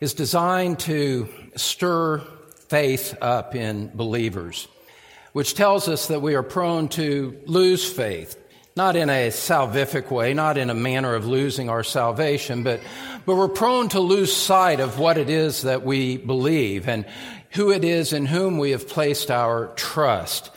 is designed to stir faith up in believers, which tells us that we are prone to lose faith, not in a salvific way, not in a manner of losing our salvation, but, but we're prone to lose sight of what it is that we believe and who it is in whom we have placed our trust.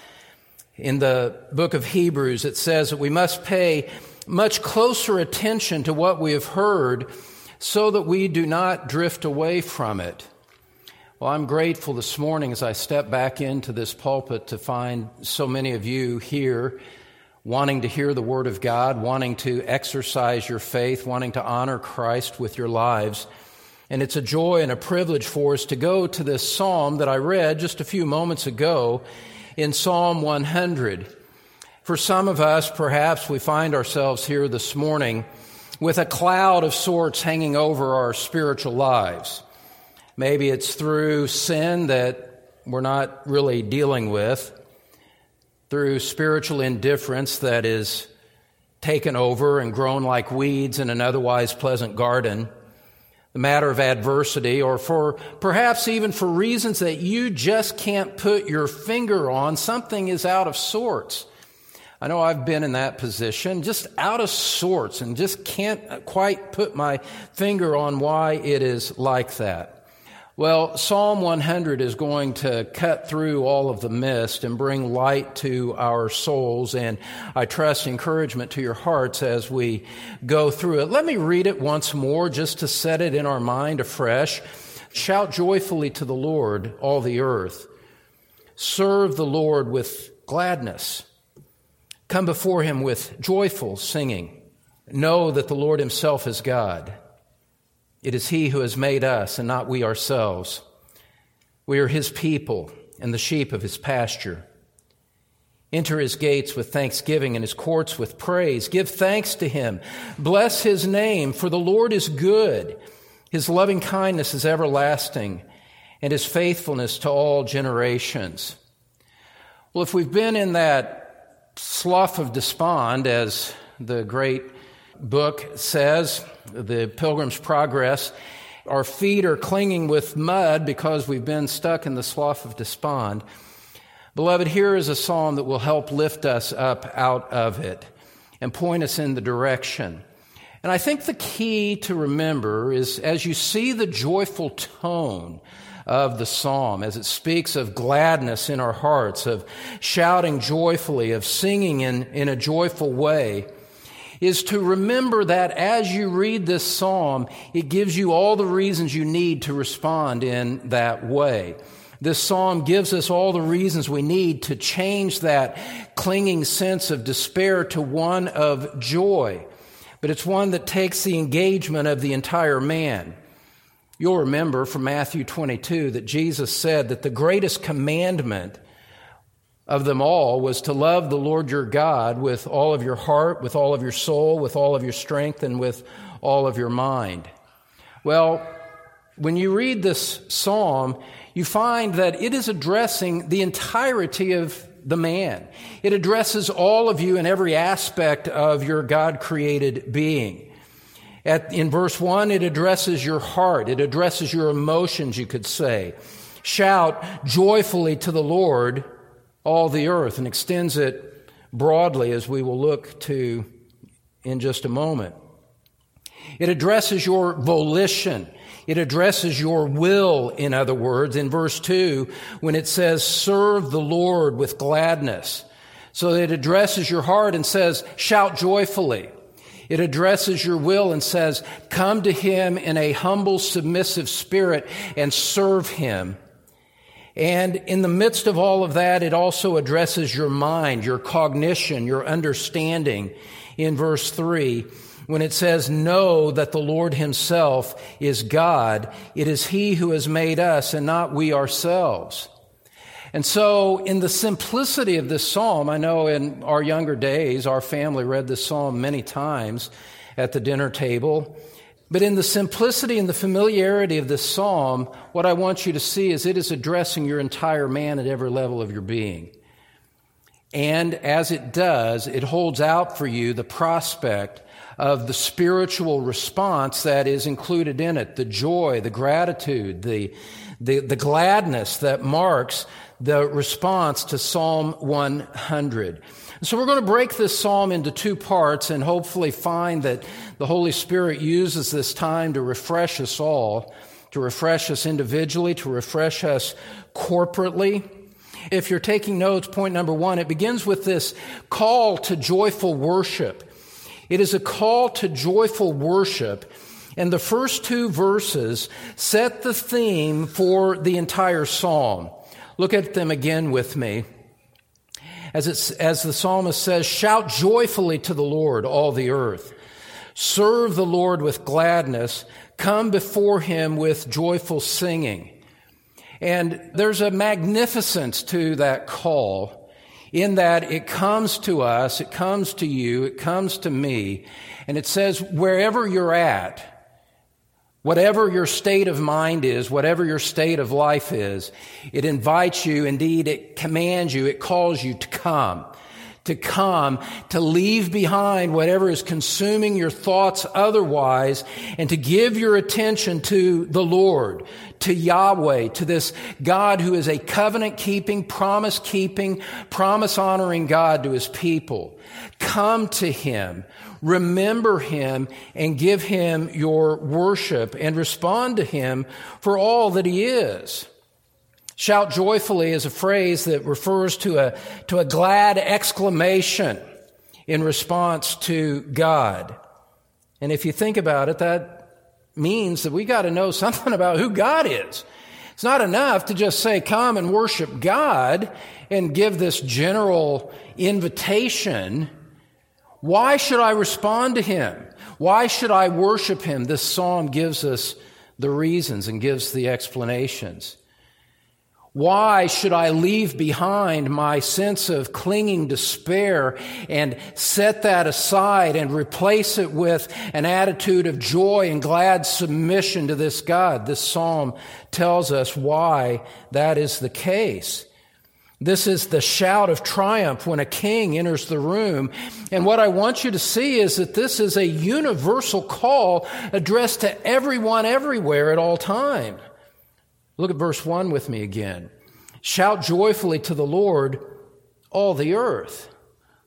In the book of Hebrews, it says that we must pay much closer attention to what we have heard so that we do not drift away from it. Well, I'm grateful this morning as I step back into this pulpit to find so many of you here wanting to hear the Word of God, wanting to exercise your faith, wanting to honor Christ with your lives. And it's a joy and a privilege for us to go to this psalm that I read just a few moments ago in Psalm 100. For some of us, perhaps we find ourselves here this morning with a cloud of sorts hanging over our spiritual lives. Maybe it's through sin that we're not really dealing with, through spiritual indifference that is taken over and grown like weeds in an otherwise pleasant garden, the matter of adversity, or for perhaps even for reasons that you just can't put your finger on, something is out of sorts. I know I've been in that position, just out of sorts, and just can't quite put my finger on why it is like that. Well, Psalm 100 is going to cut through all of the mist and bring light to our souls, and I trust encouragement to your hearts as we go through it. Let me read it once more just to set it in our mind afresh. Shout joyfully to the Lord, all the earth. Serve the Lord with gladness. Come before him with joyful singing. Know that the Lord himself is God. It is he who has made us and not we ourselves. We are his people and the sheep of his pasture. Enter his gates with thanksgiving and his courts with praise. Give thanks to him. Bless his name, for the Lord is good. His loving kindness is everlasting, and his faithfulness to all generations. Well, if we've been in that slough of despond, as the great book says, the Pilgrim's Progress. Our feet are clinging with mud because we've been stuck in the slough of despond. Beloved, here is a psalm that will help lift us up out of it and point us in the direction. And I think the key to remember is as you see the joyful tone of the psalm as it speaks of gladness in our hearts, of shouting joyfully, of singing in, in a joyful way, is to remember that as you read this psalm, it gives you all the reasons you need to respond in that way. This psalm gives us all the reasons we need to change that clinging sense of despair to one of joy. But it's one that takes the engagement of the entire man. You'll remember from Matthew 22 that Jesus said that the greatest commandment of them all was to love the Lord your God with all of your heart, with all of your soul, with all of your strength, and with all of your mind. Well, when you read this psalm, you find that it is addressing the entirety of the man. It addresses all of you in every aspect of your God created being. At, in verse 1, it addresses your heart. It addresses your emotions, you could say. Shout joyfully to the Lord, all the earth, and extends it broadly as we will look to in just a moment. It addresses your volition. It addresses your will, in other words, in verse 2, when it says, serve the Lord with gladness. So it addresses your heart and says, shout joyfully. It addresses your will and says, come to him in a humble, submissive spirit and serve him. And in the midst of all of that, it also addresses your mind, your cognition, your understanding in verse three. when it says, Know that the Lord Himself is God. It is He who has made us and not we ourselves. And so, in the simplicity of this psalm, I know in our younger days, our family read this psalm many times at the dinner table. But in the simplicity and the familiarity of this psalm, what I want you to see is it is addressing your entire man at every level of your being. And as it does, it holds out for you the prospect of the spiritual response that is included in it the joy, the gratitude, the, the, the gladness that marks the response to Psalm 100. So we're going to break this psalm into two parts and hopefully find that the Holy Spirit uses this time to refresh us all, to refresh us individually, to refresh us corporately. If you're taking notes, point number one, it begins with this call to joyful worship. It is a call to joyful worship. And the first two verses set the theme for the entire psalm. Look at them again with me. As, as the psalmist says, shout joyfully to the Lord, all the earth. Serve the Lord with gladness. Come before him with joyful singing. And there's a magnificence to that call in that it comes to us, it comes to you, it comes to me, and it says, wherever you're at, Whatever your state of mind is, whatever your state of life is, it invites you, indeed, it commands you, it calls you to come. To come, to leave behind whatever is consuming your thoughts otherwise, and to give your attention to the Lord, to Yahweh, to this God who is a covenant keeping, promise keeping, promise honoring God to his people. Come to him remember him and give him your worship and respond to him for all that he is. Shout joyfully is a phrase that refers to a, to a glad exclamation in response to God. And if you think about it, that means that we got to know something about who God is. It's not enough to just say, come and worship God and give this general invitation. Why should I respond to him? Why should I worship him? This psalm gives us the reasons and gives the explanations. Why should I leave behind my sense of clinging despair and set that aside and replace it with an attitude of joy and glad submission to this God? This psalm tells us why that is the case. This is the shout of triumph when a king enters the room. And what I want you to see is that this is a universal call addressed to everyone everywhere at all time. Look at verse 1 with me again. Shout joyfully to the Lord, all the earth.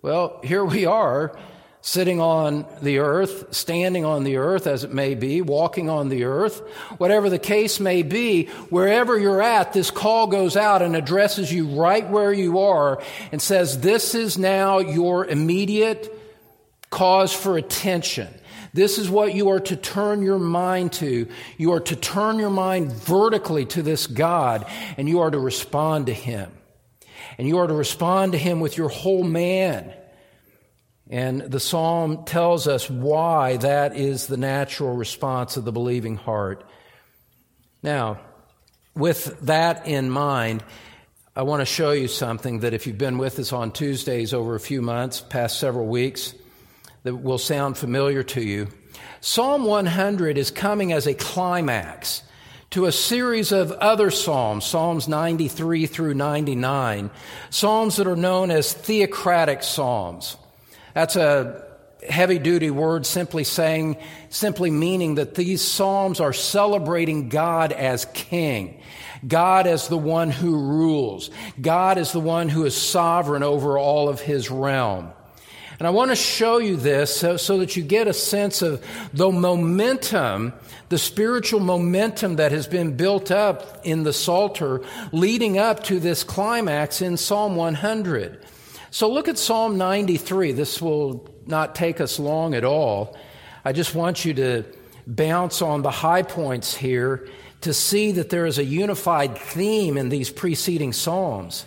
Well, here we are sitting on the earth, standing on the earth as it may be, walking on the earth, whatever the case may be, wherever you're at, this call goes out and addresses you right where you are and says, this is now your immediate cause for attention. This is what you are to turn your mind to. You are to turn your mind vertically to this God and you are to respond to Him. And you are to respond to Him with your whole man and the psalm tells us why that is the natural response of the believing heart. Now, with that in mind, I want to show you something that if you've been with us on Tuesdays over a few months, past several weeks, that will sound familiar to you. Psalm 100 is coming as a climax to a series of other Psalms, Psalms 93 through 99, Psalms that are known as theocratic Psalms. That's a heavy duty word simply saying, simply meaning that these Psalms are celebrating God as King. God as the one who rules. God is the one who is sovereign over all of his realm. And I want to show you this so, so, that you get a sense of the momentum, the spiritual momentum that has been built up in the Psalter leading up to this climax in Psalm 100. So look at Psalm 93. This will not take us long at all. I just want you to bounce on the high points here to see that there is a unified theme in these preceding Psalms.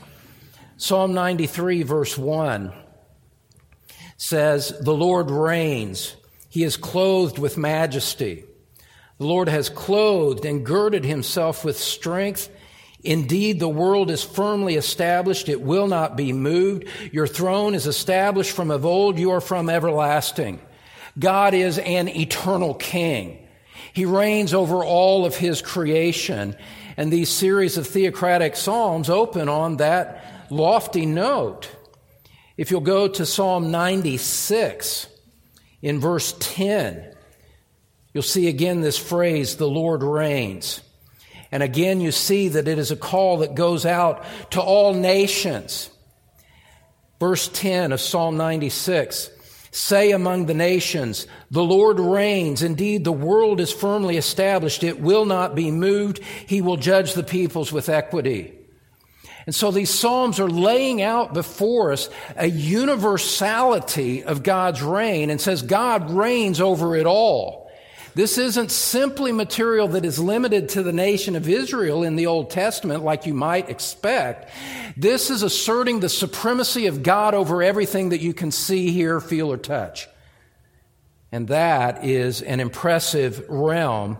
Psalm 93, verse 1 says, The Lord reigns. He is clothed with majesty. The Lord has clothed and girded himself with strength. Indeed, the world is firmly established. It will not be moved. Your throne is established from of old. You are from everlasting. God is an eternal king. He reigns over all of his creation. And these series of theocratic psalms open on that lofty note. If you'll go to Psalm 96 in verse 10, you'll see again this phrase, the Lord reigns. And again, you see that it is a call that goes out to all nations. Verse 10 of Psalm 96 Say among the nations, the Lord reigns. Indeed, the world is firmly established. It will not be moved. He will judge the peoples with equity. And so these Psalms are laying out before us a universality of God's reign and says God reigns over it all. This isn't simply material that is limited to the nation of Israel in the Old Testament, like you might expect. This is asserting the supremacy of God over everything that you can see, hear, feel, or touch. And that is an impressive realm.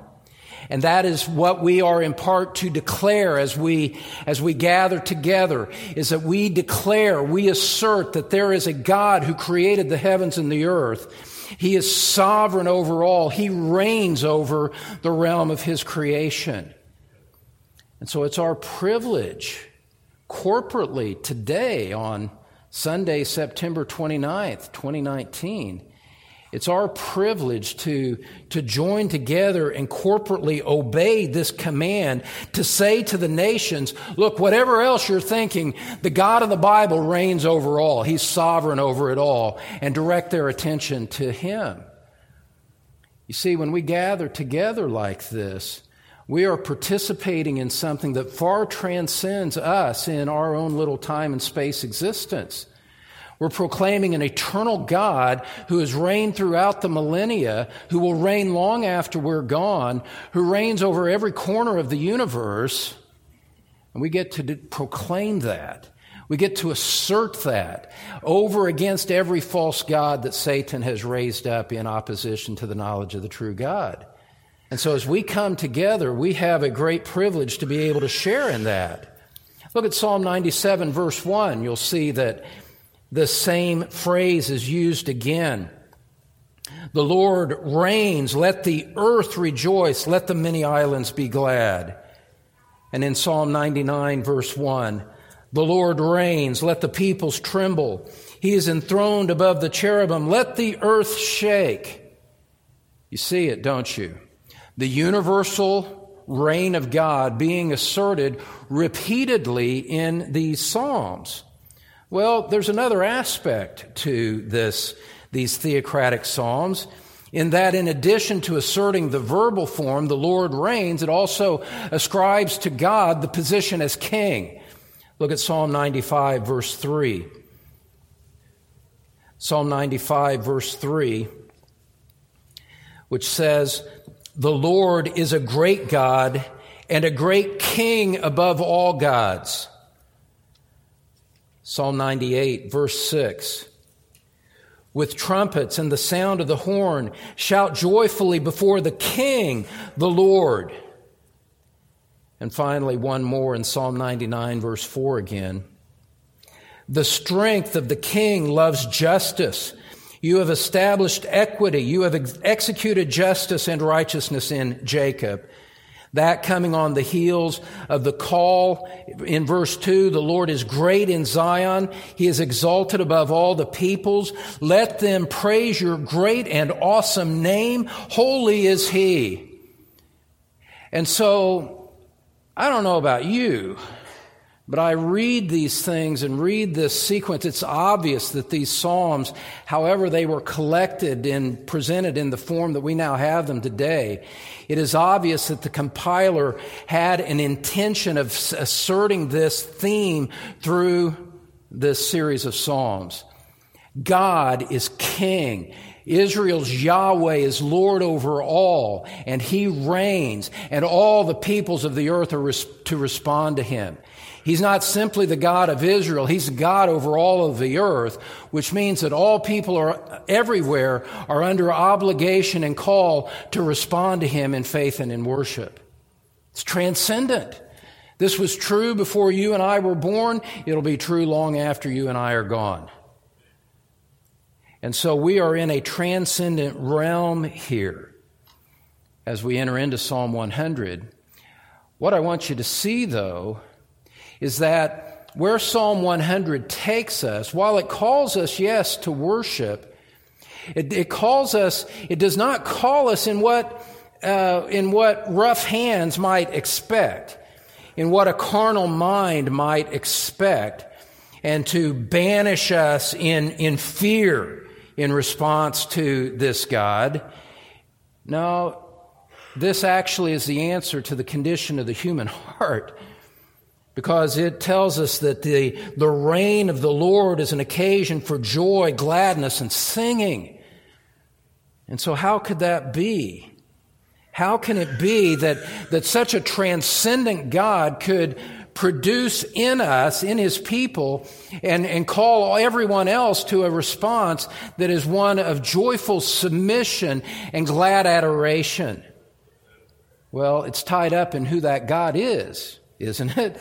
And that is what we are in part to declare as we, as we gather together, is that we declare, we assert that there is a God who created the heavens and the earth he is sovereign over all. He reigns over the realm of His creation. And so it's our privilege corporately today on Sunday, September 29th, 2019, it's our privilege to, to join together and corporately obey this command to say to the nations, look, whatever else you're thinking, the God of the Bible reigns over all. He's sovereign over it all and direct their attention to Him. You see, when we gather together like this, we are participating in something that far transcends us in our own little time and space existence. We're proclaiming an eternal God who has reigned throughout the millennia, who will reign long after we're gone, who reigns over every corner of the universe. And we get to proclaim that. We get to assert that over against every false God that Satan has raised up in opposition to the knowledge of the true God. And so as we come together, we have a great privilege to be able to share in that. Look at Psalm 97, verse 1. You'll see that the same phrase is used again. The Lord reigns. Let the earth rejoice. Let the many islands be glad. And in Psalm 99, verse 1, the Lord reigns. Let the peoples tremble. He is enthroned above the cherubim. Let the earth shake. You see it, don't you? The universal reign of God being asserted repeatedly in these Psalms. Well, there's another aspect to this, these theocratic psalms, in that in addition to asserting the verbal form, the Lord reigns, it also ascribes to God the position as king. Look at Psalm 95, verse 3. Psalm 95, verse 3, which says, The Lord is a great God and a great king above all gods. Psalm 98, verse 6. With trumpets and the sound of the horn, shout joyfully before the King, the Lord. And finally, one more in Psalm 99, verse 4 again. The strength of the King loves justice. You have established equity. You have ex- executed justice and righteousness in Jacob. That coming on the heels of the call in verse 2, the Lord is great in Zion. He is exalted above all the peoples. Let them praise your great and awesome name. Holy is He. And so, I don't know about you, but I read these things and read this sequence. It's obvious that these Psalms, however they were collected and presented in the form that we now have them today, it is obvious that the compiler had an intention of asserting this theme through this series of Psalms. God is king. Israel's Yahweh is Lord over all, and He reigns, and all the peoples of the earth are res- to respond to Him. He's not simply the God of Israel, He's the God over all of the earth, which means that all people are everywhere are under obligation and call to respond to Him in faith and in worship. It's transcendent. This was true before you and I were born. It'll be true long after you and I are gone. And so we are in a transcendent realm here as we enter into Psalm 100. What I want you to see, though, is that where Psalm 100 takes us, while it calls us, yes, to worship, it, it calls us, it does not call us in what, uh, in what rough hands might expect, in what a carnal mind might expect, and to banish us in, in fear in response to this God. No, this actually is the answer to the condition of the human heart because it tells us that the, the reign of the Lord is an occasion for joy, gladness, and singing. And so, how could that be? How can it be that, that such a transcendent God could produce in us, in his people, and, and call everyone else to a response that is one of joyful submission and glad adoration. Well, it's tied up in who that God is, isn't it?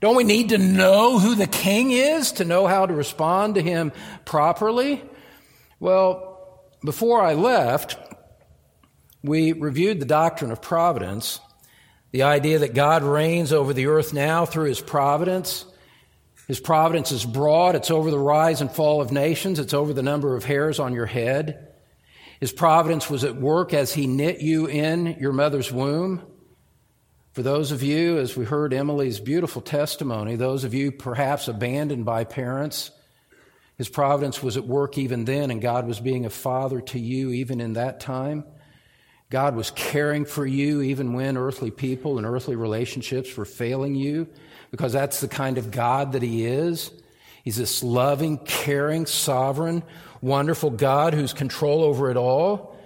Don't we need to know who the king is to know how to respond to him properly? Well, before I left, we reviewed the doctrine of providence. The idea that God reigns over the earth now through his providence. His providence is broad. It's over the rise and fall of nations. It's over the number of hairs on your head. His providence was at work as he knit you in your mother's womb. For those of you, as we heard Emily's beautiful testimony, those of you perhaps abandoned by parents, his providence was at work even then, and God was being a father to you even in that time. God was caring for you even when earthly people and earthly relationships were failing you, because that's the kind of God that He is. He's this loving, caring, sovereign, wonderful God who's control over it all.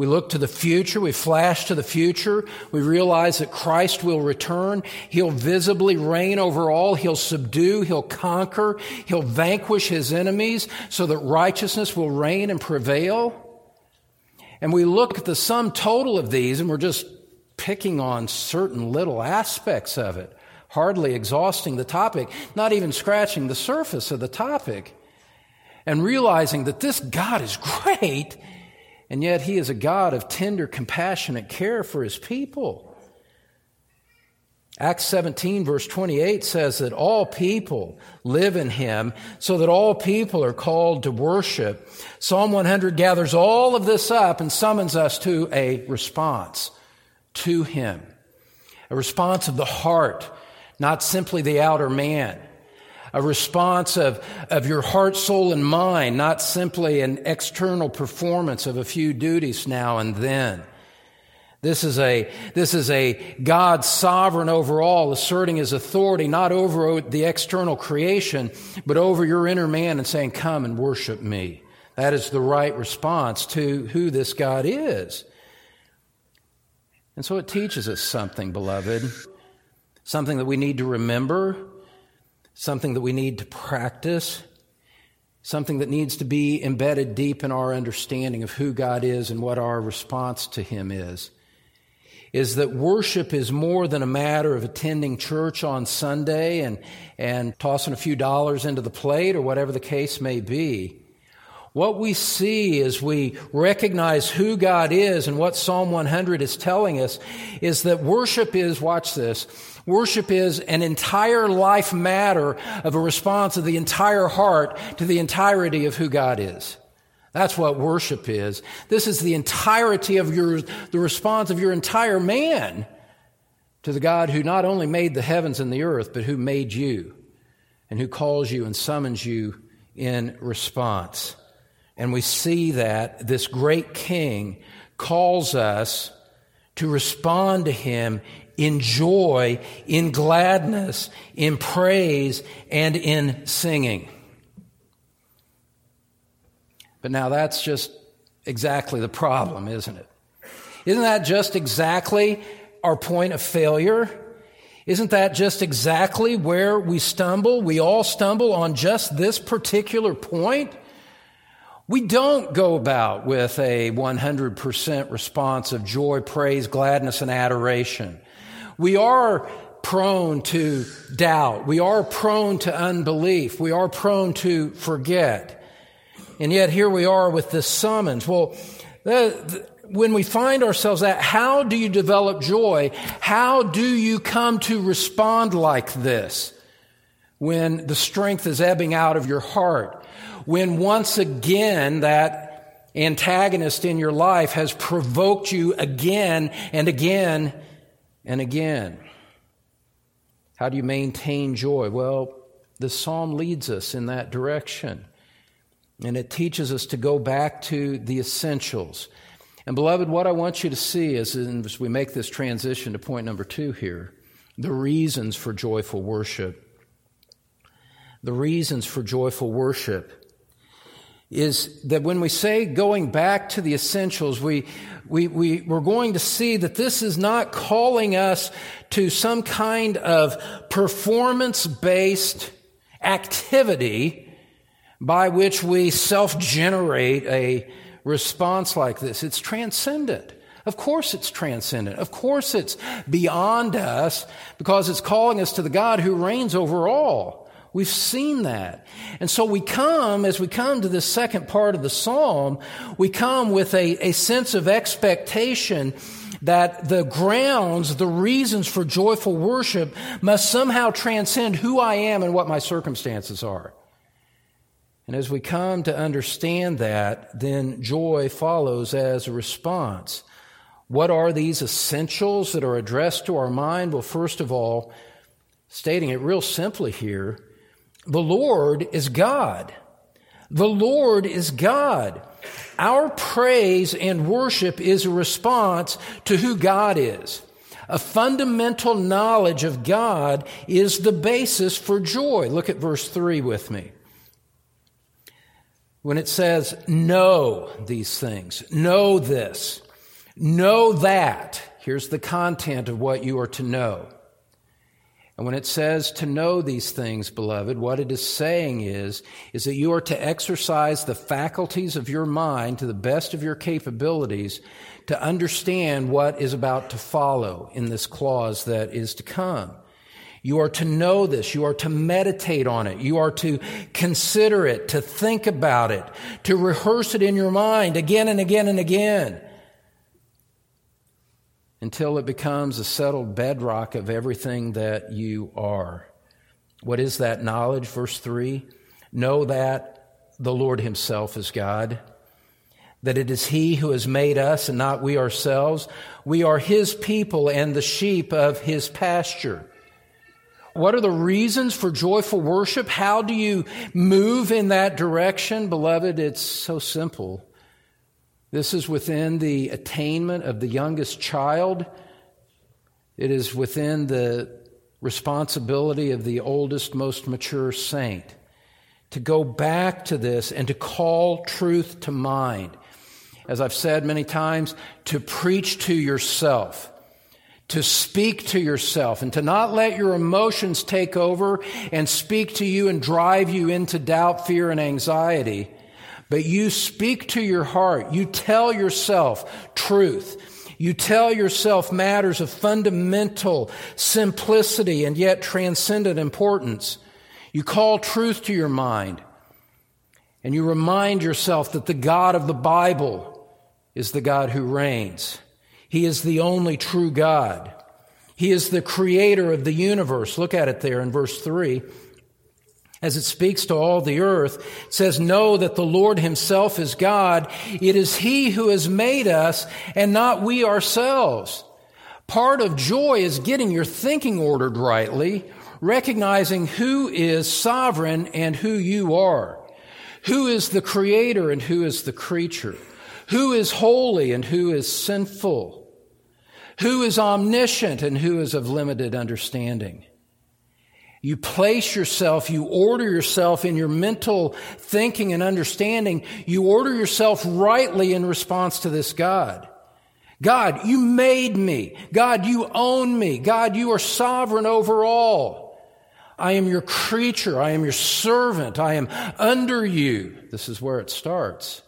We look to the future. We flash to the future. We realize that Christ will return. He'll visibly reign over all. He'll subdue. He'll conquer. He'll vanquish his enemies so that righteousness will reign and prevail. And we look at the sum total of these and we're just picking on certain little aspects of it, hardly exhausting the topic, not even scratching the surface of the topic, and realizing that this God is great, and yet He is a God of tender, compassionate care for His people. Acts 17, verse 28 says that all people live in him, so that all people are called to worship. Psalm 100 gathers all of this up and summons us to a response to him. A response of the heart, not simply the outer man. A response of, of your heart, soul, and mind, not simply an external performance of a few duties now and then. This is a, this is a God sovereign over all, asserting his authority not over the external creation, but over your inner man and saying, come and worship me. That is the right response to who this God is. And so it teaches us something, beloved, something that we need to remember, something that we need to practice, something that needs to be embedded deep in our understanding of who God is and what our response to Him is is that worship is more than a matter of attending church on Sunday and, and tossing a few dollars into the plate or whatever the case may be. What we see as we recognize who God is and what Psalm 100 is telling us is that worship is, watch this, worship is an entire life matter of a response of the entire heart to the entirety of who God is. That's what worship is. This is the entirety of your, the response of your entire man to the God who not only made the heavens and the earth, but who made you and who calls you and summons you in response. And we see that this great king calls us to respond to him in joy, in gladness, in praise, and in singing. But now that's just exactly the problem, isn't it? Isn't that just exactly our point of failure? Isn't that just exactly where we stumble? We all stumble on just this particular point. We don't go about with a 100% response of joy, praise, gladness, and adoration. We are prone to doubt. We are prone to unbelief. We are prone to forget. And yet here we are with this summons. Well, when we find ourselves at, how do you develop joy? How do you come to respond like this? When the strength is ebbing out of your heart. When once again that antagonist in your life has provoked you again and again and again. How do you maintain joy? Well, the psalm leads us in that direction. And it teaches us to go back to the essentials. And, beloved, what I want you to see is as we make this transition to point number two here the reasons for joyful worship. The reasons for joyful worship is that when we say going back to the essentials, we, we, we, we're going to see that this is not calling us to some kind of performance based activity by which we self generate a response like this. It's transcendent. Of course it's transcendent. Of course it's beyond us because it's calling us to the God who reigns over all. We've seen that. And so we come, as we come to this second part of the psalm, we come with a, a sense of expectation that the grounds, the reasons for joyful worship must somehow transcend who I am and what my circumstances are. And as we come to understand that, then joy follows as a response. What are these essentials that are addressed to our mind? Well, first of all, stating it real simply here, the Lord is God. The Lord is God. Our praise and worship is a response to who God is. A fundamental knowledge of God is the basis for joy. Look at verse 3 with me when it says, know these things, know this, know that, here's the content of what you are to know. And when it says to know these things, beloved, what it is saying is, is that you are to exercise the faculties of your mind to the best of your capabilities to understand what is about to follow in this clause that is to come. You are to know this. You are to meditate on it. You are to consider it, to think about it, to rehearse it in your mind again and again and again until it becomes a settled bedrock of everything that you are. What is that knowledge? Verse 3 Know that the Lord Himself is God, that it is He who has made us and not we ourselves. We are His people and the sheep of His pasture. What are the reasons for joyful worship? How do you move in that direction? Beloved, it's so simple. This is within the attainment of the youngest child. It is within the responsibility of the oldest, most mature saint to go back to this and to call truth to mind. As I've said many times, to preach to yourself to speak to yourself and to not let your emotions take over and speak to you and drive you into doubt, fear, and anxiety. But you speak to your heart. You tell yourself truth. You tell yourself matters of fundamental simplicity and yet transcendent importance. You call truth to your mind. And you remind yourself that the God of the Bible is the God who reigns. He is the only true God. He is the creator of the universe. Look at it there in verse 3. As it speaks to all the earth, says, Know that the Lord Himself is God. It is He who has made us and not we ourselves. Part of joy is getting your thinking ordered rightly, recognizing who is sovereign and who you are. Who is the creator and who is the creature? Who is holy and who is sinful? Who is omniscient and who is of limited understanding? You place yourself, you order yourself in your mental thinking and understanding. You order yourself rightly in response to this God. God, you made me. God, you own me. God, you are sovereign over all. I am your creature. I am your servant. I am under you. This is where it starts.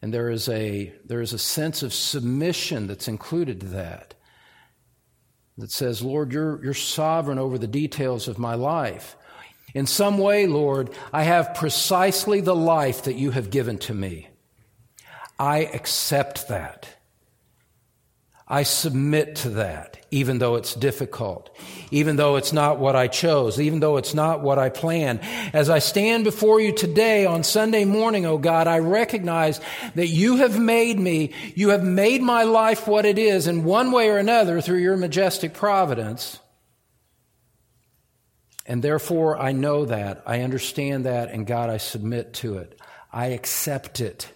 And there is a, there is a sense of submission that's included to that. That says, Lord, you're, you're sovereign over the details of my life. In some way, Lord, I have precisely the life that you have given to me. I accept that. I submit to that, even though it's difficult, even though it's not what I chose, even though it's not what I planned. As I stand before you today on Sunday morning, oh God, I recognize that you have made me, you have made my life what it is in one way or another through your majestic providence. And therefore, I know that, I understand that, and God, I submit to it. I accept it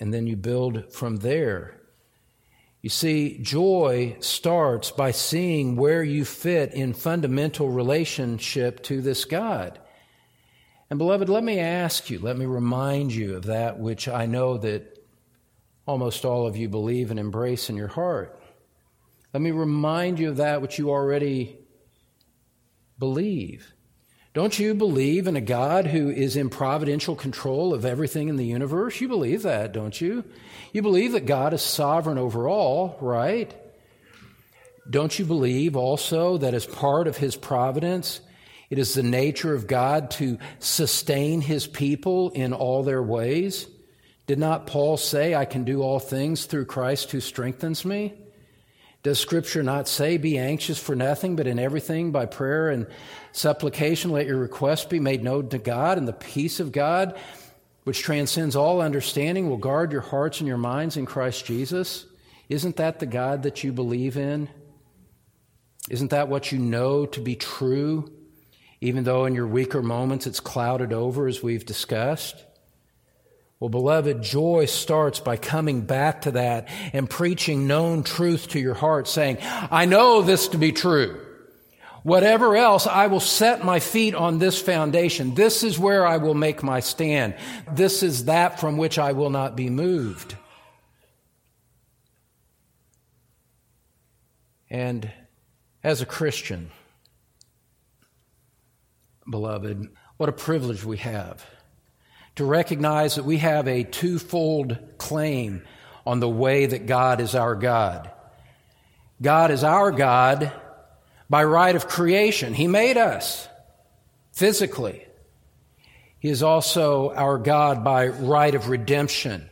and then you build from there. You see, joy starts by seeing where you fit in fundamental relationship to this God. And beloved, let me ask you, let me remind you of that which I know that almost all of you believe and embrace in your heart. Let me remind you of that which you already believe. Don't you believe in a God who is in providential control of everything in the universe? You believe that, don't you? You believe that God is sovereign over all, right? Don't you believe also that as part of his providence, it is the nature of God to sustain his people in all their ways? Did not Paul say, I can do all things through Christ who strengthens me? Does Scripture not say, Be anxious for nothing, but in everything by prayer and supplication let your requests be made known to God, and the peace of God, which transcends all understanding, will guard your hearts and your minds in Christ Jesus? Isn't that the God that you believe in? Isn't that what you know to be true, even though in your weaker moments it's clouded over, as we've discussed? Well, beloved, joy starts by coming back to that and preaching known truth to your heart, saying, I know this to be true. Whatever else, I will set my feet on this foundation. This is where I will make my stand. This is that from which I will not be moved. And as a Christian, beloved, what a privilege we have to recognize that we have a twofold claim on the way that God is our God. God is our God by right of creation. He made us physically. He is also our God by right of redemption.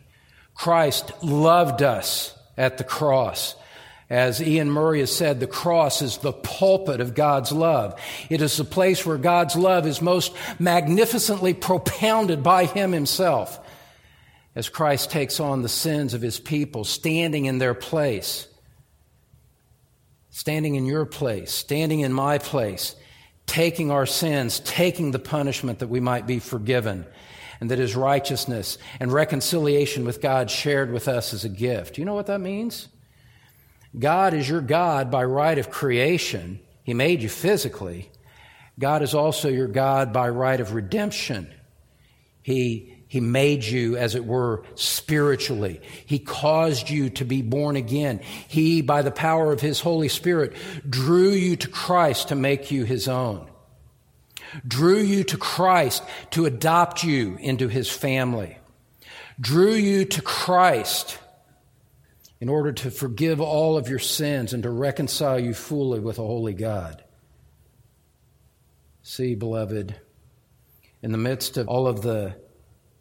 Christ loved us at the cross as Ian Murray has said, the cross is the pulpit of God's love. It is the place where God's love is most magnificently propounded by Him Himself as Christ takes on the sins of His people, standing in their place, standing in your place, standing in my place, taking our sins, taking the punishment that we might be forgiven and that his righteousness and reconciliation with God shared with us as a gift. You know what that means? God is your God by right of creation. He made you physically. God is also your God by right of redemption. He, he made you, as it were, spiritually. He caused you to be born again. He, by the power of His Holy Spirit, drew you to Christ to make you His own. Drew you to Christ to adopt you into His family. Drew you to Christ in order to forgive all of your sins and to reconcile you fully with a holy God. See, beloved, in the midst of all of the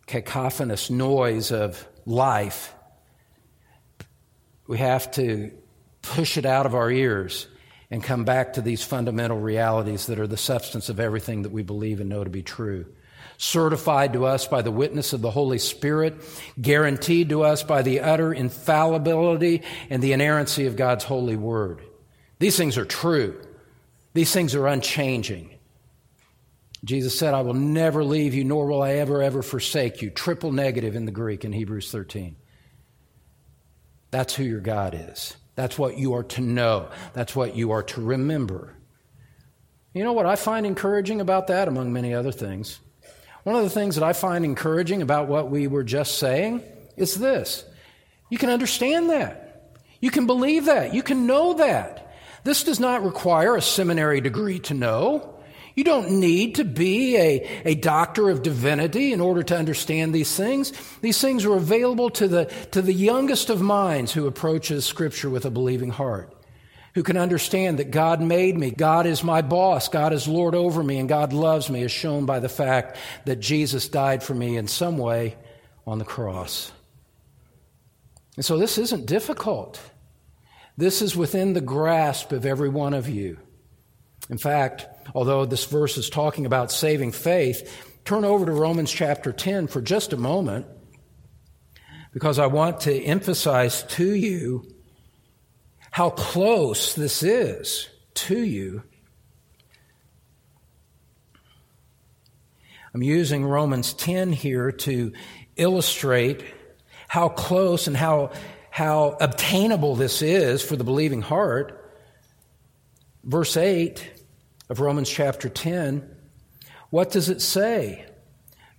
cacophonous noise of life, we have to push it out of our ears and come back to these fundamental realities that are the substance of everything that we believe and know to be true certified to us by the witness of the Holy Spirit, guaranteed to us by the utter infallibility and the inerrancy of God's holy word. These things are true. These things are unchanging. Jesus said, I will never leave you, nor will I ever, ever forsake you. Triple negative in the Greek in Hebrews 13. That's who your God is. That's what you are to know. That's what you are to remember. You know what I find encouraging about that, among many other things? One of the things that I find encouraging about what we were just saying is this you can understand that. You can believe that. You can know that. This does not require a seminary degree to know. You don't need to be a, a doctor of divinity in order to understand these things. These things are available to the, to the youngest of minds who approaches Scripture with a believing heart, who can understand that God made me, God is my boss, God is Lord over me, and God loves me, as shown by the fact that Jesus died for me in some way on the cross. And so this isn't difficult. This is within the grasp of every one of you. In fact, although this verse is talking about saving faith, turn over to Romans chapter 10 for just a moment because I want to emphasize to you how close this is to you. I'm using Romans 10 here to illustrate how close and how, how obtainable this is for the believing heart. Verse 8 of Romans chapter 10, what does it say?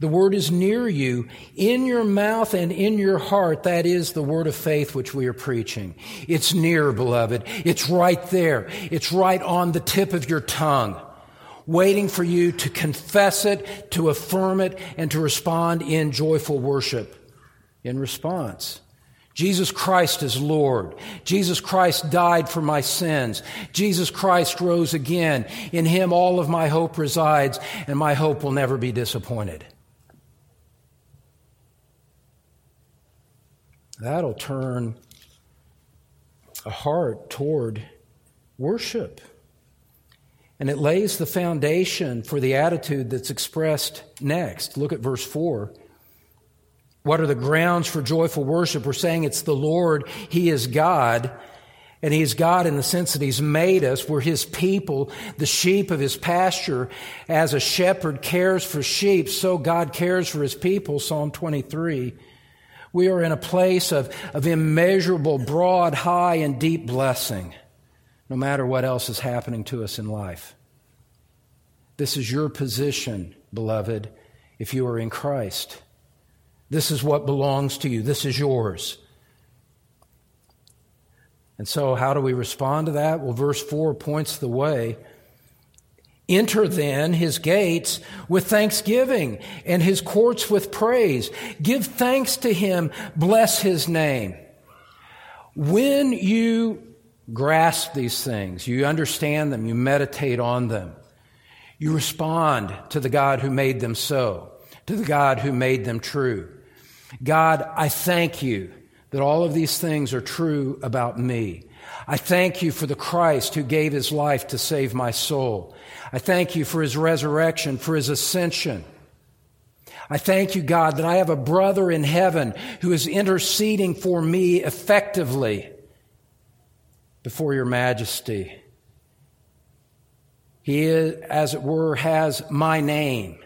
The word is near you, in your mouth and in your heart. That is the word of faith which we are preaching. It's near, beloved. It's right there. It's right on the tip of your tongue, waiting for you to confess it, to affirm it, and to respond in joyful worship. In response, Jesus Christ is Lord. Jesus Christ died for my sins. Jesus Christ rose again. In him all of my hope resides, and my hope will never be disappointed. That'll turn a heart toward worship. And it lays the foundation for the attitude that's expressed next. Look at verse 4. What are the grounds for joyful worship? We're saying it's the Lord. He is God. And He's God in the sense that He's made us. We're His people, the sheep of His pasture. As a shepherd cares for sheep, so God cares for His people. Psalm 23. We are in a place of, of immeasurable, broad, high, and deep blessing, no matter what else is happening to us in life. This is your position, beloved, if you are in Christ. This is what belongs to you. This is yours. And so, how do we respond to that? Well, verse 4 points the way. Enter then his gates with thanksgiving and his courts with praise. Give thanks to him. Bless his name. When you grasp these things, you understand them, you meditate on them, you respond to the God who made them so, to the God who made them true. God, I thank you that all of these things are true about me. I thank you for the Christ who gave his life to save my soul. I thank you for his resurrection, for his ascension. I thank you, God, that I have a brother in heaven who is interceding for me effectively before your majesty. He, is, as it were, has my name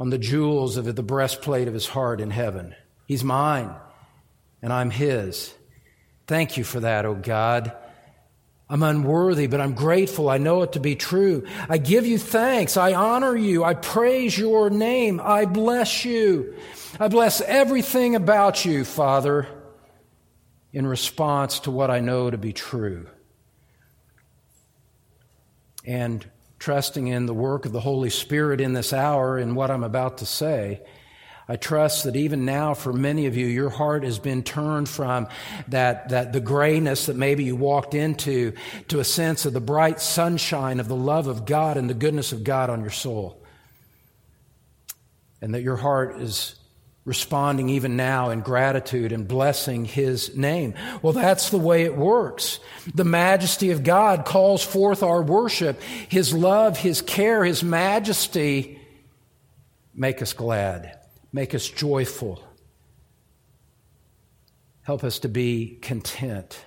on the jewels of the breastplate of his heart in heaven. He's mine, and I'm his. Thank you for that, O oh God. I'm unworthy, but I'm grateful. I know it to be true. I give you thanks. I honor you. I praise your name. I bless you. I bless everything about you, Father, in response to what I know to be true. And trusting in the work of the Holy Spirit in this hour and what I'm about to say, I trust that even now for many of you, your heart has been turned from that, that the grayness that maybe you walked into to a sense of the bright sunshine of the love of God and the goodness of God on your soul. And that your heart is responding even now in gratitude and blessing his name. Well, that's the way it works. The majesty of God calls forth our worship. His love, his care, his majesty make us glad, make us joyful, help us to be content.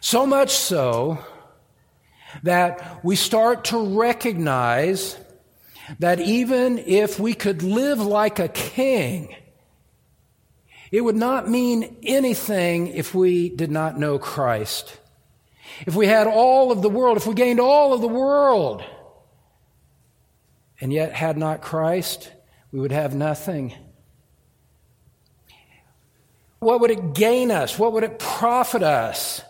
So much so that we start to recognize that even if we could live like a king, It would not mean anything if we did not know Christ. If we had all of the world, if we gained all of the world, and yet had not Christ, we would have nothing. What would it gain us? What would it profit us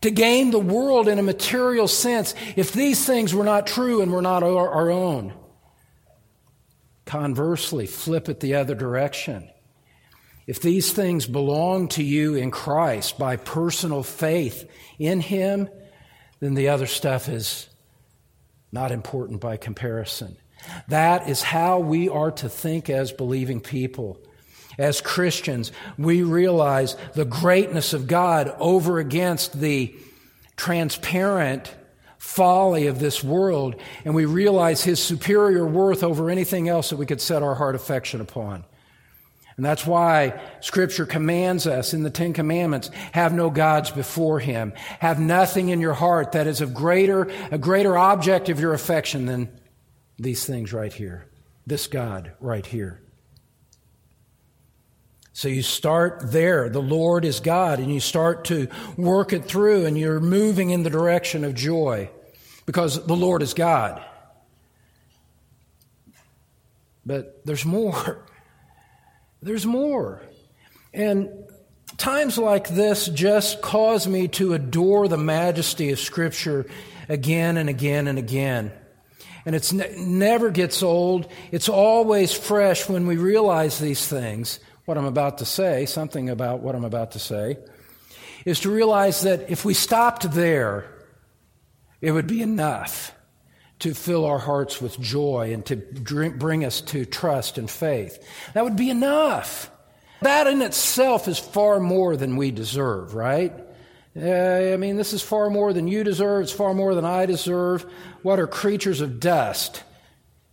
to gain the world in a material sense if these things were not true and were not our, our own? Conversely, flip it the other direction. If these things belong to you in Christ by personal faith in Him, then the other stuff is not important by comparison. That is how we are to think as believing people. As Christians, we realize the greatness of God over against the transparent folly of this world, and we realize His superior worth over anything else that we could set our heart affection upon. And that's why scripture commands us in the Ten Commandments, have no gods before him. Have nothing in your heart that is of greater, a greater object of your affection than these things right here. This God right here. So you start there. The Lord is God and you start to work it through and you're moving in the direction of joy because the Lord is God. But there's more. There's more. And times like this just cause me to adore the majesty of Scripture again and again and again. And it ne- never gets old. It's always fresh when we realize these things. What I'm about to say, something about what I'm about to say, is to realize that if we stopped there, it would be enough to fill our hearts with joy and to bring us to trust and faith. That would be enough. That in itself is far more than we deserve, right? Uh, I mean, this is far more than you deserve. It's far more than I deserve. What are creatures of dust?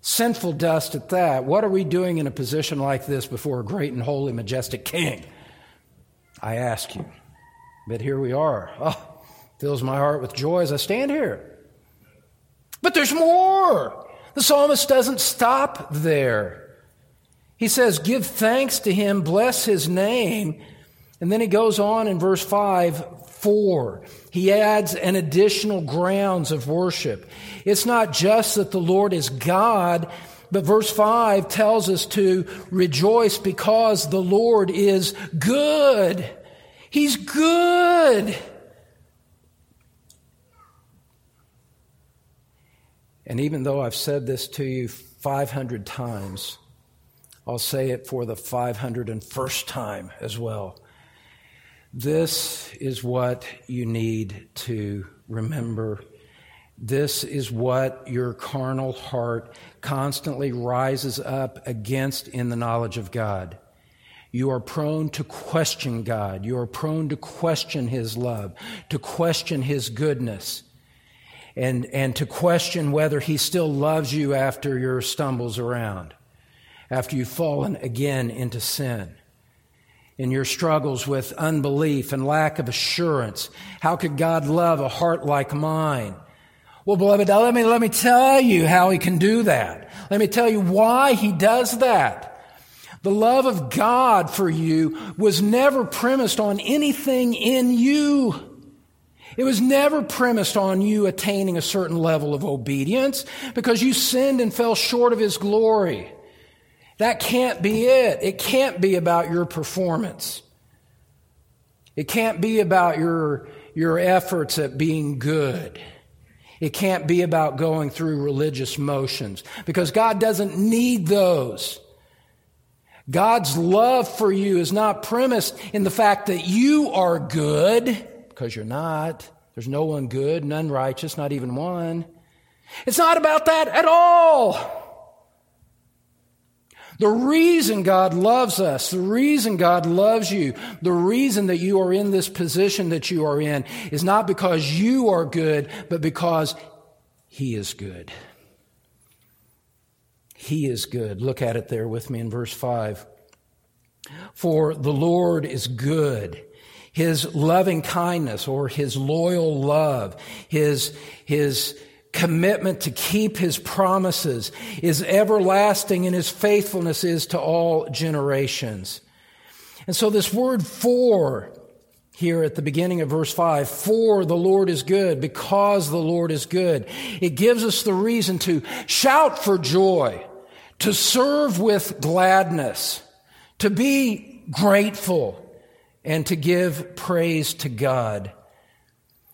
Sinful dust at that. What are we doing in a position like this before a great and holy, majestic king? I ask you. But here we are. Oh, fills my heart with joy as I stand here. But there's more. The psalmist doesn't stop there. He says, Give thanks to him, bless his name. And then he goes on in verse 5 4. He adds an additional grounds of worship. It's not just that the Lord is God, but verse 5 tells us to rejoice because the Lord is good. He's good. And even though I've said this to you 500 times, I'll say it for the 501st time as well. This is what you need to remember. This is what your carnal heart constantly rises up against in the knowledge of God. You are prone to question God. You are prone to question His love, to question His goodness and, and to question whether he still loves you after your stumbles around, after you've fallen again into sin. In your struggles with unbelief and lack of assurance, how could God love a heart like mine? Well, beloved, let me, let me tell you how he can do that. Let me tell you why he does that. The love of God for you was never premised on anything in you. It was never premised on you attaining a certain level of obedience because you sinned and fell short of His glory. That can't be it. It can't be about your performance. It can't be about your, your efforts at being good. It can't be about going through religious motions because God doesn't need those. God's love for you is not premised in the fact that you are good because you're not. There's no one good, none righteous, not even one. It's not about that at all. The reason God loves us, the reason God loves you, the reason that you are in this position that you are in is not because you are good, but because He is good. He is good. Look at it there with me in verse 5. For the Lord is good his loving kindness or his loyal love, his, his commitment to keep his promises is everlasting and his faithfulness is to all generations. And so this word for here at the beginning of verse 5, for the Lord is good, because the Lord is good. It gives us the reason to shout for joy, to serve with gladness, to be grateful, and to give praise to God.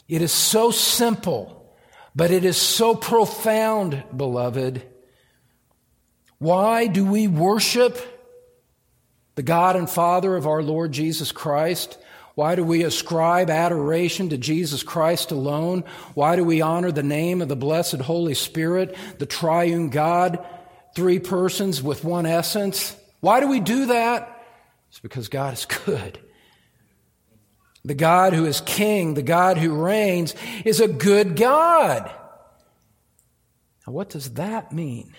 It is so simple, but it is so profound, beloved. Why do we worship the God and Father of our Lord Jesus Christ? Why do we ascribe adoration to Jesus Christ alone? Why do we honor the name of the blessed Holy Spirit, the triune God, three persons with one essence? Why do we do that? It's because God is good. The God who is king, the God who reigns, is a good God. Now, what does that mean?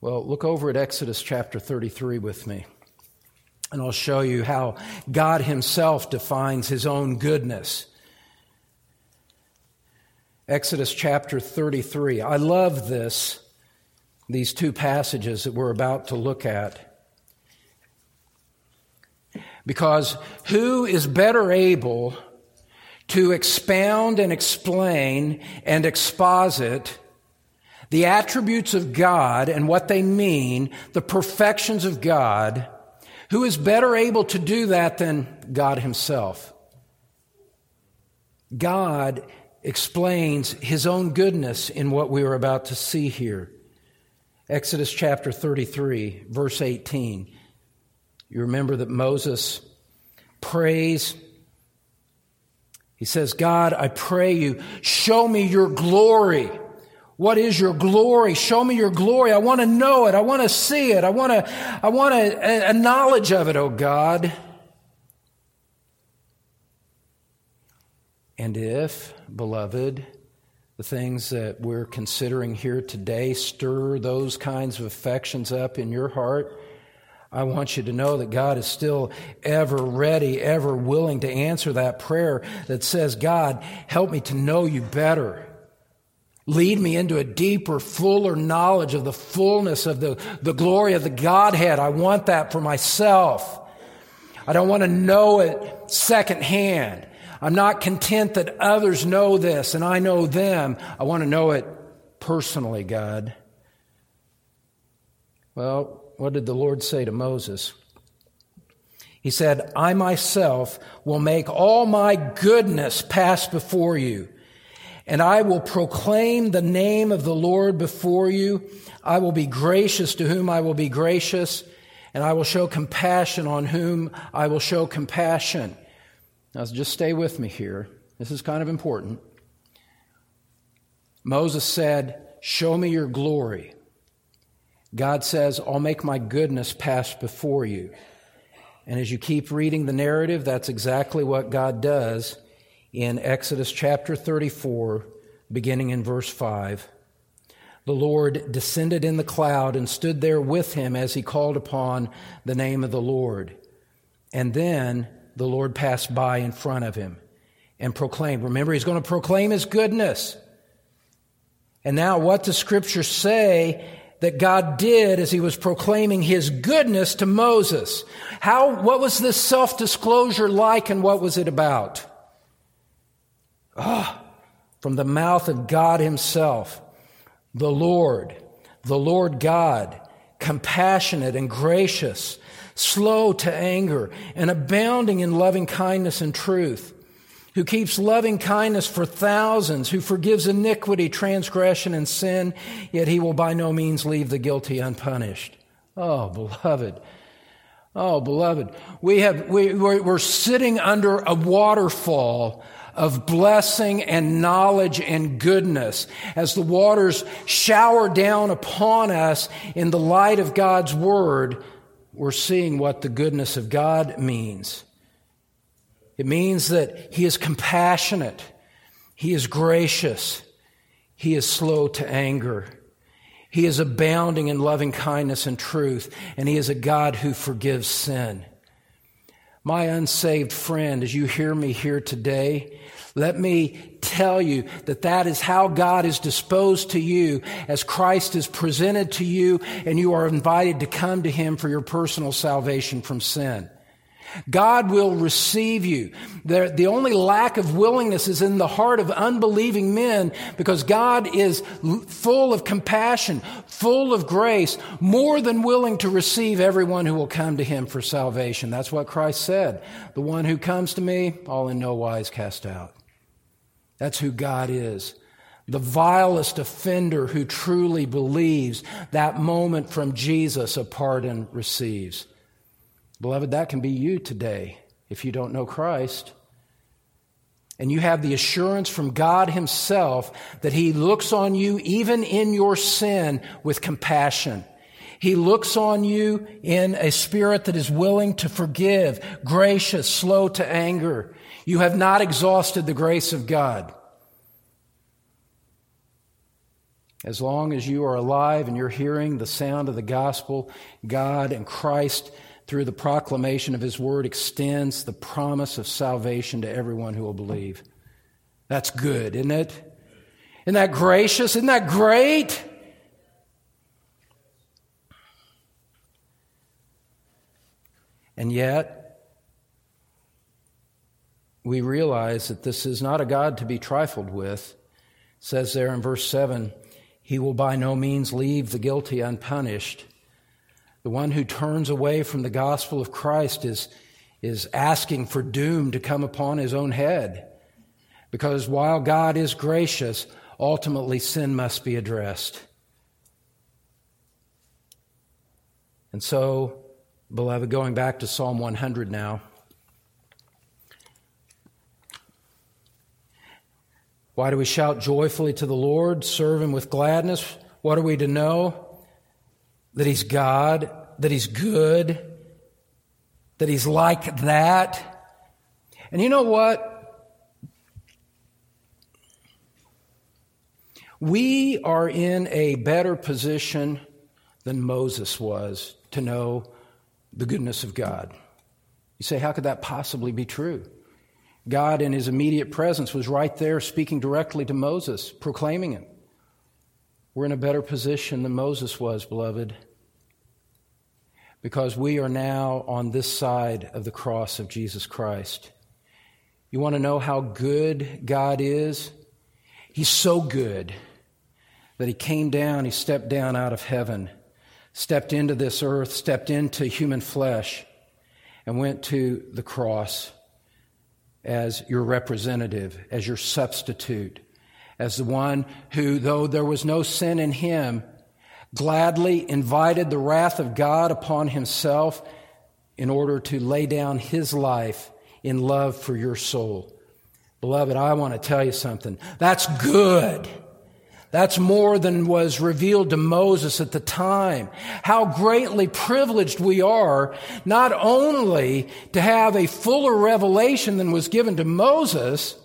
Well, look over at Exodus chapter 33 with me, and I'll show you how God Himself defines His own goodness. Exodus chapter 33. I love this, these two passages that we're about to look at. Because who is better able to expound and explain and exposit the attributes of God and what they mean, the perfections of God, who is better able to do that than God Himself? God explains His own goodness in what we are about to see here. Exodus chapter 33, verse 18. You remember that Moses prays. He says, God, I pray you, show me your glory. What is your glory? Show me your glory. I want to know it. I want to see it. I want to, I want a, a knowledge of it, oh God. And if, beloved, the things that we're considering here today stir those kinds of affections up in your heart, I want you to know that God is still ever ready, ever willing to answer that prayer that says, God, help me to know you better. Lead me into a deeper, fuller knowledge of the fullness of the, the glory of the Godhead. I want that for myself. I don't want to know it secondhand. I'm not content that others know this and I know them. I want to know it personally, God. Well, what did the Lord say to Moses? He said, I myself will make all my goodness pass before you, and I will proclaim the name of the Lord before you. I will be gracious to whom I will be gracious, and I will show compassion on whom I will show compassion. Now, just stay with me here. This is kind of important. Moses said, Show me your glory. God says, I'll make my goodness pass before you. And as you keep reading the narrative, that's exactly what God does in Exodus chapter 34, beginning in verse 5. The Lord descended in the cloud and stood there with him as he called upon the name of the Lord. And then the Lord passed by in front of him and proclaimed. Remember, he's going to proclaim his goodness. And now, what does Scripture say that God did as he was proclaiming his goodness to Moses. How, what was this self disclosure like and what was it about? Ah, oh, from the mouth of God himself, the Lord, the Lord God, compassionate and gracious, slow to anger, and abounding in loving kindness and truth who keeps loving kindness for thousands, who forgives iniquity, transgression, and sin, yet he will by no means leave the guilty unpunished. Oh, beloved. Oh, beloved. We have, we, we're, sitting under a waterfall of blessing and knowledge and goodness as the waters shower down upon us in the light of God's word. We're seeing what the goodness of God means. It means that he is compassionate. He is gracious. He is slow to anger. He is abounding in loving kindness and truth, and he is a God who forgives sin. My unsaved friend, as you hear me here today, let me tell you that that is how God is disposed to you as Christ is presented to you and you are invited to come to Him for your personal salvation from sin. God will receive you. The, the only lack of willingness is in the heart of unbelieving men because God is full of compassion, full of grace, more than willing to receive everyone who will come to him for salvation. That's what Christ said. The one who comes to me, I'll in no wise cast out. That's who God is. The vilest offender who truly believes that moment from Jesus a pardon receives. Beloved, that can be you today if you don't know Christ. And you have the assurance from God Himself that He looks on you even in your sin with compassion. He looks on you in a spirit that is willing to forgive, gracious, slow to anger. You have not exhausted the grace of God. As long as you are alive and you're hearing the sound of the gospel, God and Christ through the proclamation of his word, extends the promise of salvation to everyone who will believe. That's good, isn't it? Isn't that gracious? Isn't that great? And yet, we realize that this is not a God to be trifled with. It says there in verse 7 He will by no means leave the guilty unpunished. The one who turns away from the gospel of Christ is, is asking for doom to come upon his own head. Because while God is gracious, ultimately sin must be addressed. And so, beloved, going back to Psalm 100 now. Why do we shout joyfully to the Lord, serve Him with gladness? What are we to know? That He's God, that He's good, that He's like that. And you know what? We are in a better position than Moses was to know the goodness of God. You say, how could that possibly be true? God, in his immediate presence, was right there speaking directly to Moses, proclaiming it. We're in a better position than Moses was, beloved because we are now on this side of the cross of Jesus Christ. You want to know how good God is? He's so good that He came down, He stepped down out of heaven, stepped into this earth, stepped into human flesh, and went to the cross as your representative, as your substitute, as the one who, though there was no sin in Him, gladly invited the wrath of God upon himself in order to lay down his life in love for your soul. Beloved, I want to tell you something. That's good. That's more than was revealed to Moses at the time. How greatly privileged we are not only to have a fuller revelation than was given to Moses,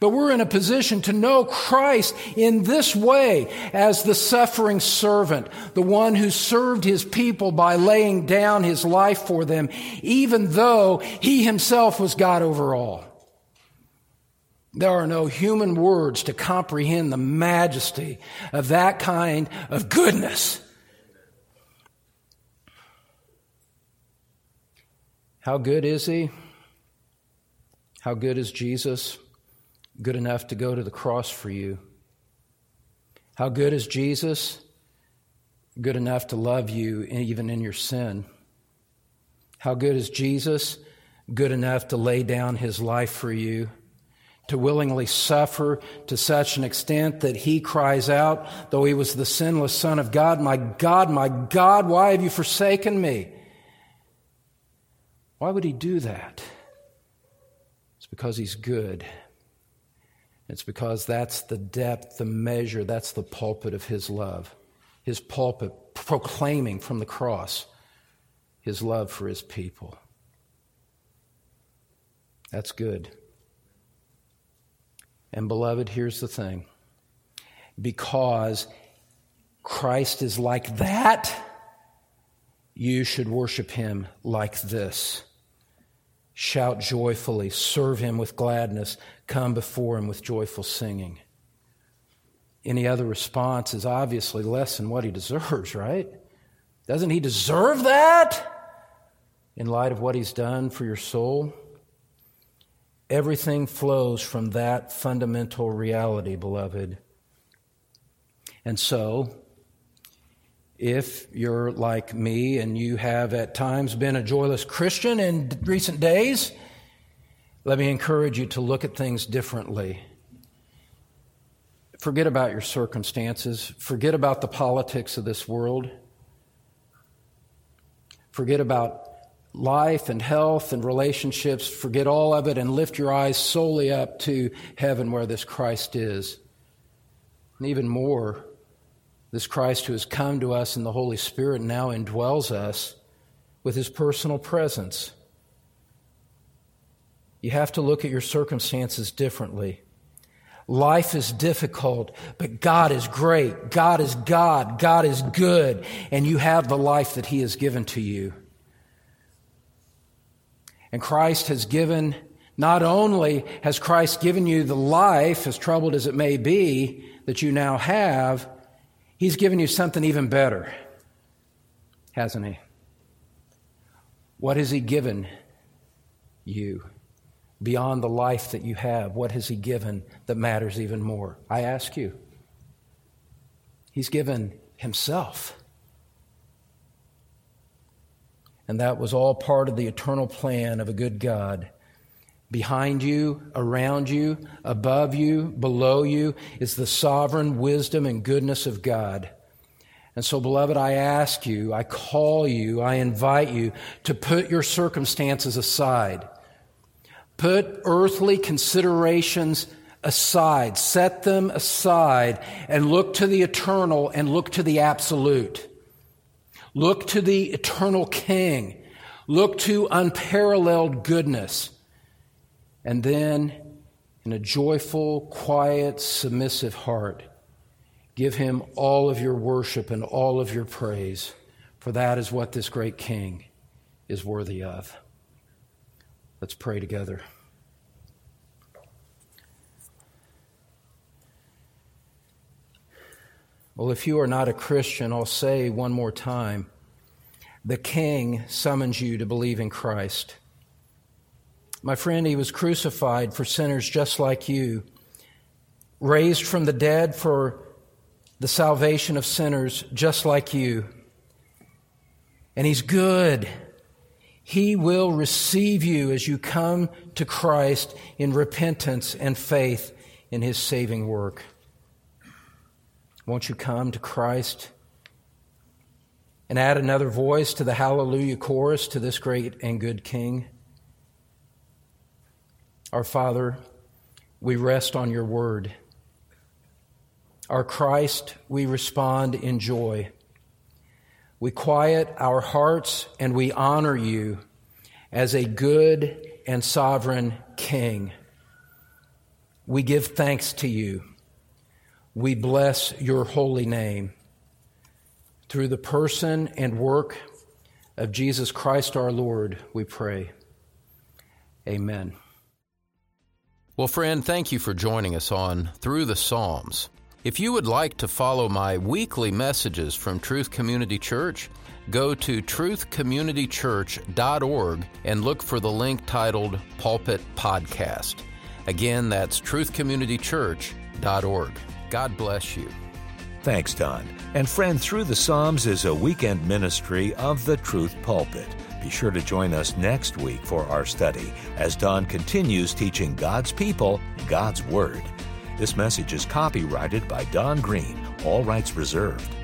but we're in a position to know Christ in this way as the suffering servant, the one who served his people by laying down his life for them, even though he himself was God over all. There are no human words to comprehend the majesty of that kind of goodness. How good is he? How good is Jesus? Good enough to go to the cross for you? How good is Jesus? Good enough to love you even in your sin. How good is Jesus? Good enough to lay down his life for you, to willingly suffer to such an extent that he cries out, though he was the sinless Son of God, My God, my God, why have you forsaken me? Why would he do that? It's because he's good. It's because that's the depth, the measure, that's the pulpit of his love. His pulpit proclaiming from the cross his love for his people. That's good. And beloved, here's the thing because Christ is like that, you should worship him like this. Shout joyfully, serve him with gladness, come before him with joyful singing. Any other response is obviously less than what he deserves, right? Doesn't he deserve that in light of what he's done for your soul? Everything flows from that fundamental reality, beloved. And so, if you're like me and you have at times been a joyless Christian in recent days, let me encourage you to look at things differently. Forget about your circumstances. Forget about the politics of this world. Forget about life and health and relationships. Forget all of it and lift your eyes solely up to heaven where this Christ is. And even more, this Christ who has come to us in the Holy Spirit now indwells us with his personal presence. You have to look at your circumstances differently. Life is difficult, but God is great. God is God. God is good. And you have the life that He has given to you. And Christ has given, not only has Christ given you the life, as troubled as it may be, that you now have, He's given you something even better, hasn't He? What has He given you beyond the life that you have? What has He given that matters even more? I ask you. He's given Himself. And that was all part of the eternal plan of a good God. Behind you, around you, above you, below you is the sovereign wisdom and goodness of God. And so, beloved, I ask you, I call you, I invite you to put your circumstances aside. Put earthly considerations aside. Set them aside and look to the eternal and look to the absolute. Look to the eternal King. Look to unparalleled goodness. And then, in a joyful, quiet, submissive heart, give him all of your worship and all of your praise, for that is what this great King is worthy of. Let's pray together. Well, if you are not a Christian, I'll say one more time the King summons you to believe in Christ. My friend, he was crucified for sinners just like you, raised from the dead for the salvation of sinners just like you. And he's good. He will receive you as you come to Christ in repentance and faith in his saving work. Won't you come to Christ and add another voice to the hallelujah chorus to this great and good King? Our Father, we rest on your word. Our Christ, we respond in joy. We quiet our hearts and we honor you as a good and sovereign King. We give thanks to you we bless your holy name. Through the person and work of Jesus Christ our Lord, we pray. Amen. Well, friend, thank you for joining us on Through the Psalms. If you would like to follow my weekly messages from Truth Community Church, go to truthcommunitychurch.org and look for the link titled Pulpit Podcast. Again, that's truthcommunitychurch.org. God bless you. Thanks, Don. And friend, Through the Psalms is a weekend ministry of the Truth Pulpit. Be sure to join us next week for our study as Don continues teaching God's people God's Word. This message is copyrighted by Don Green, all rights reserved.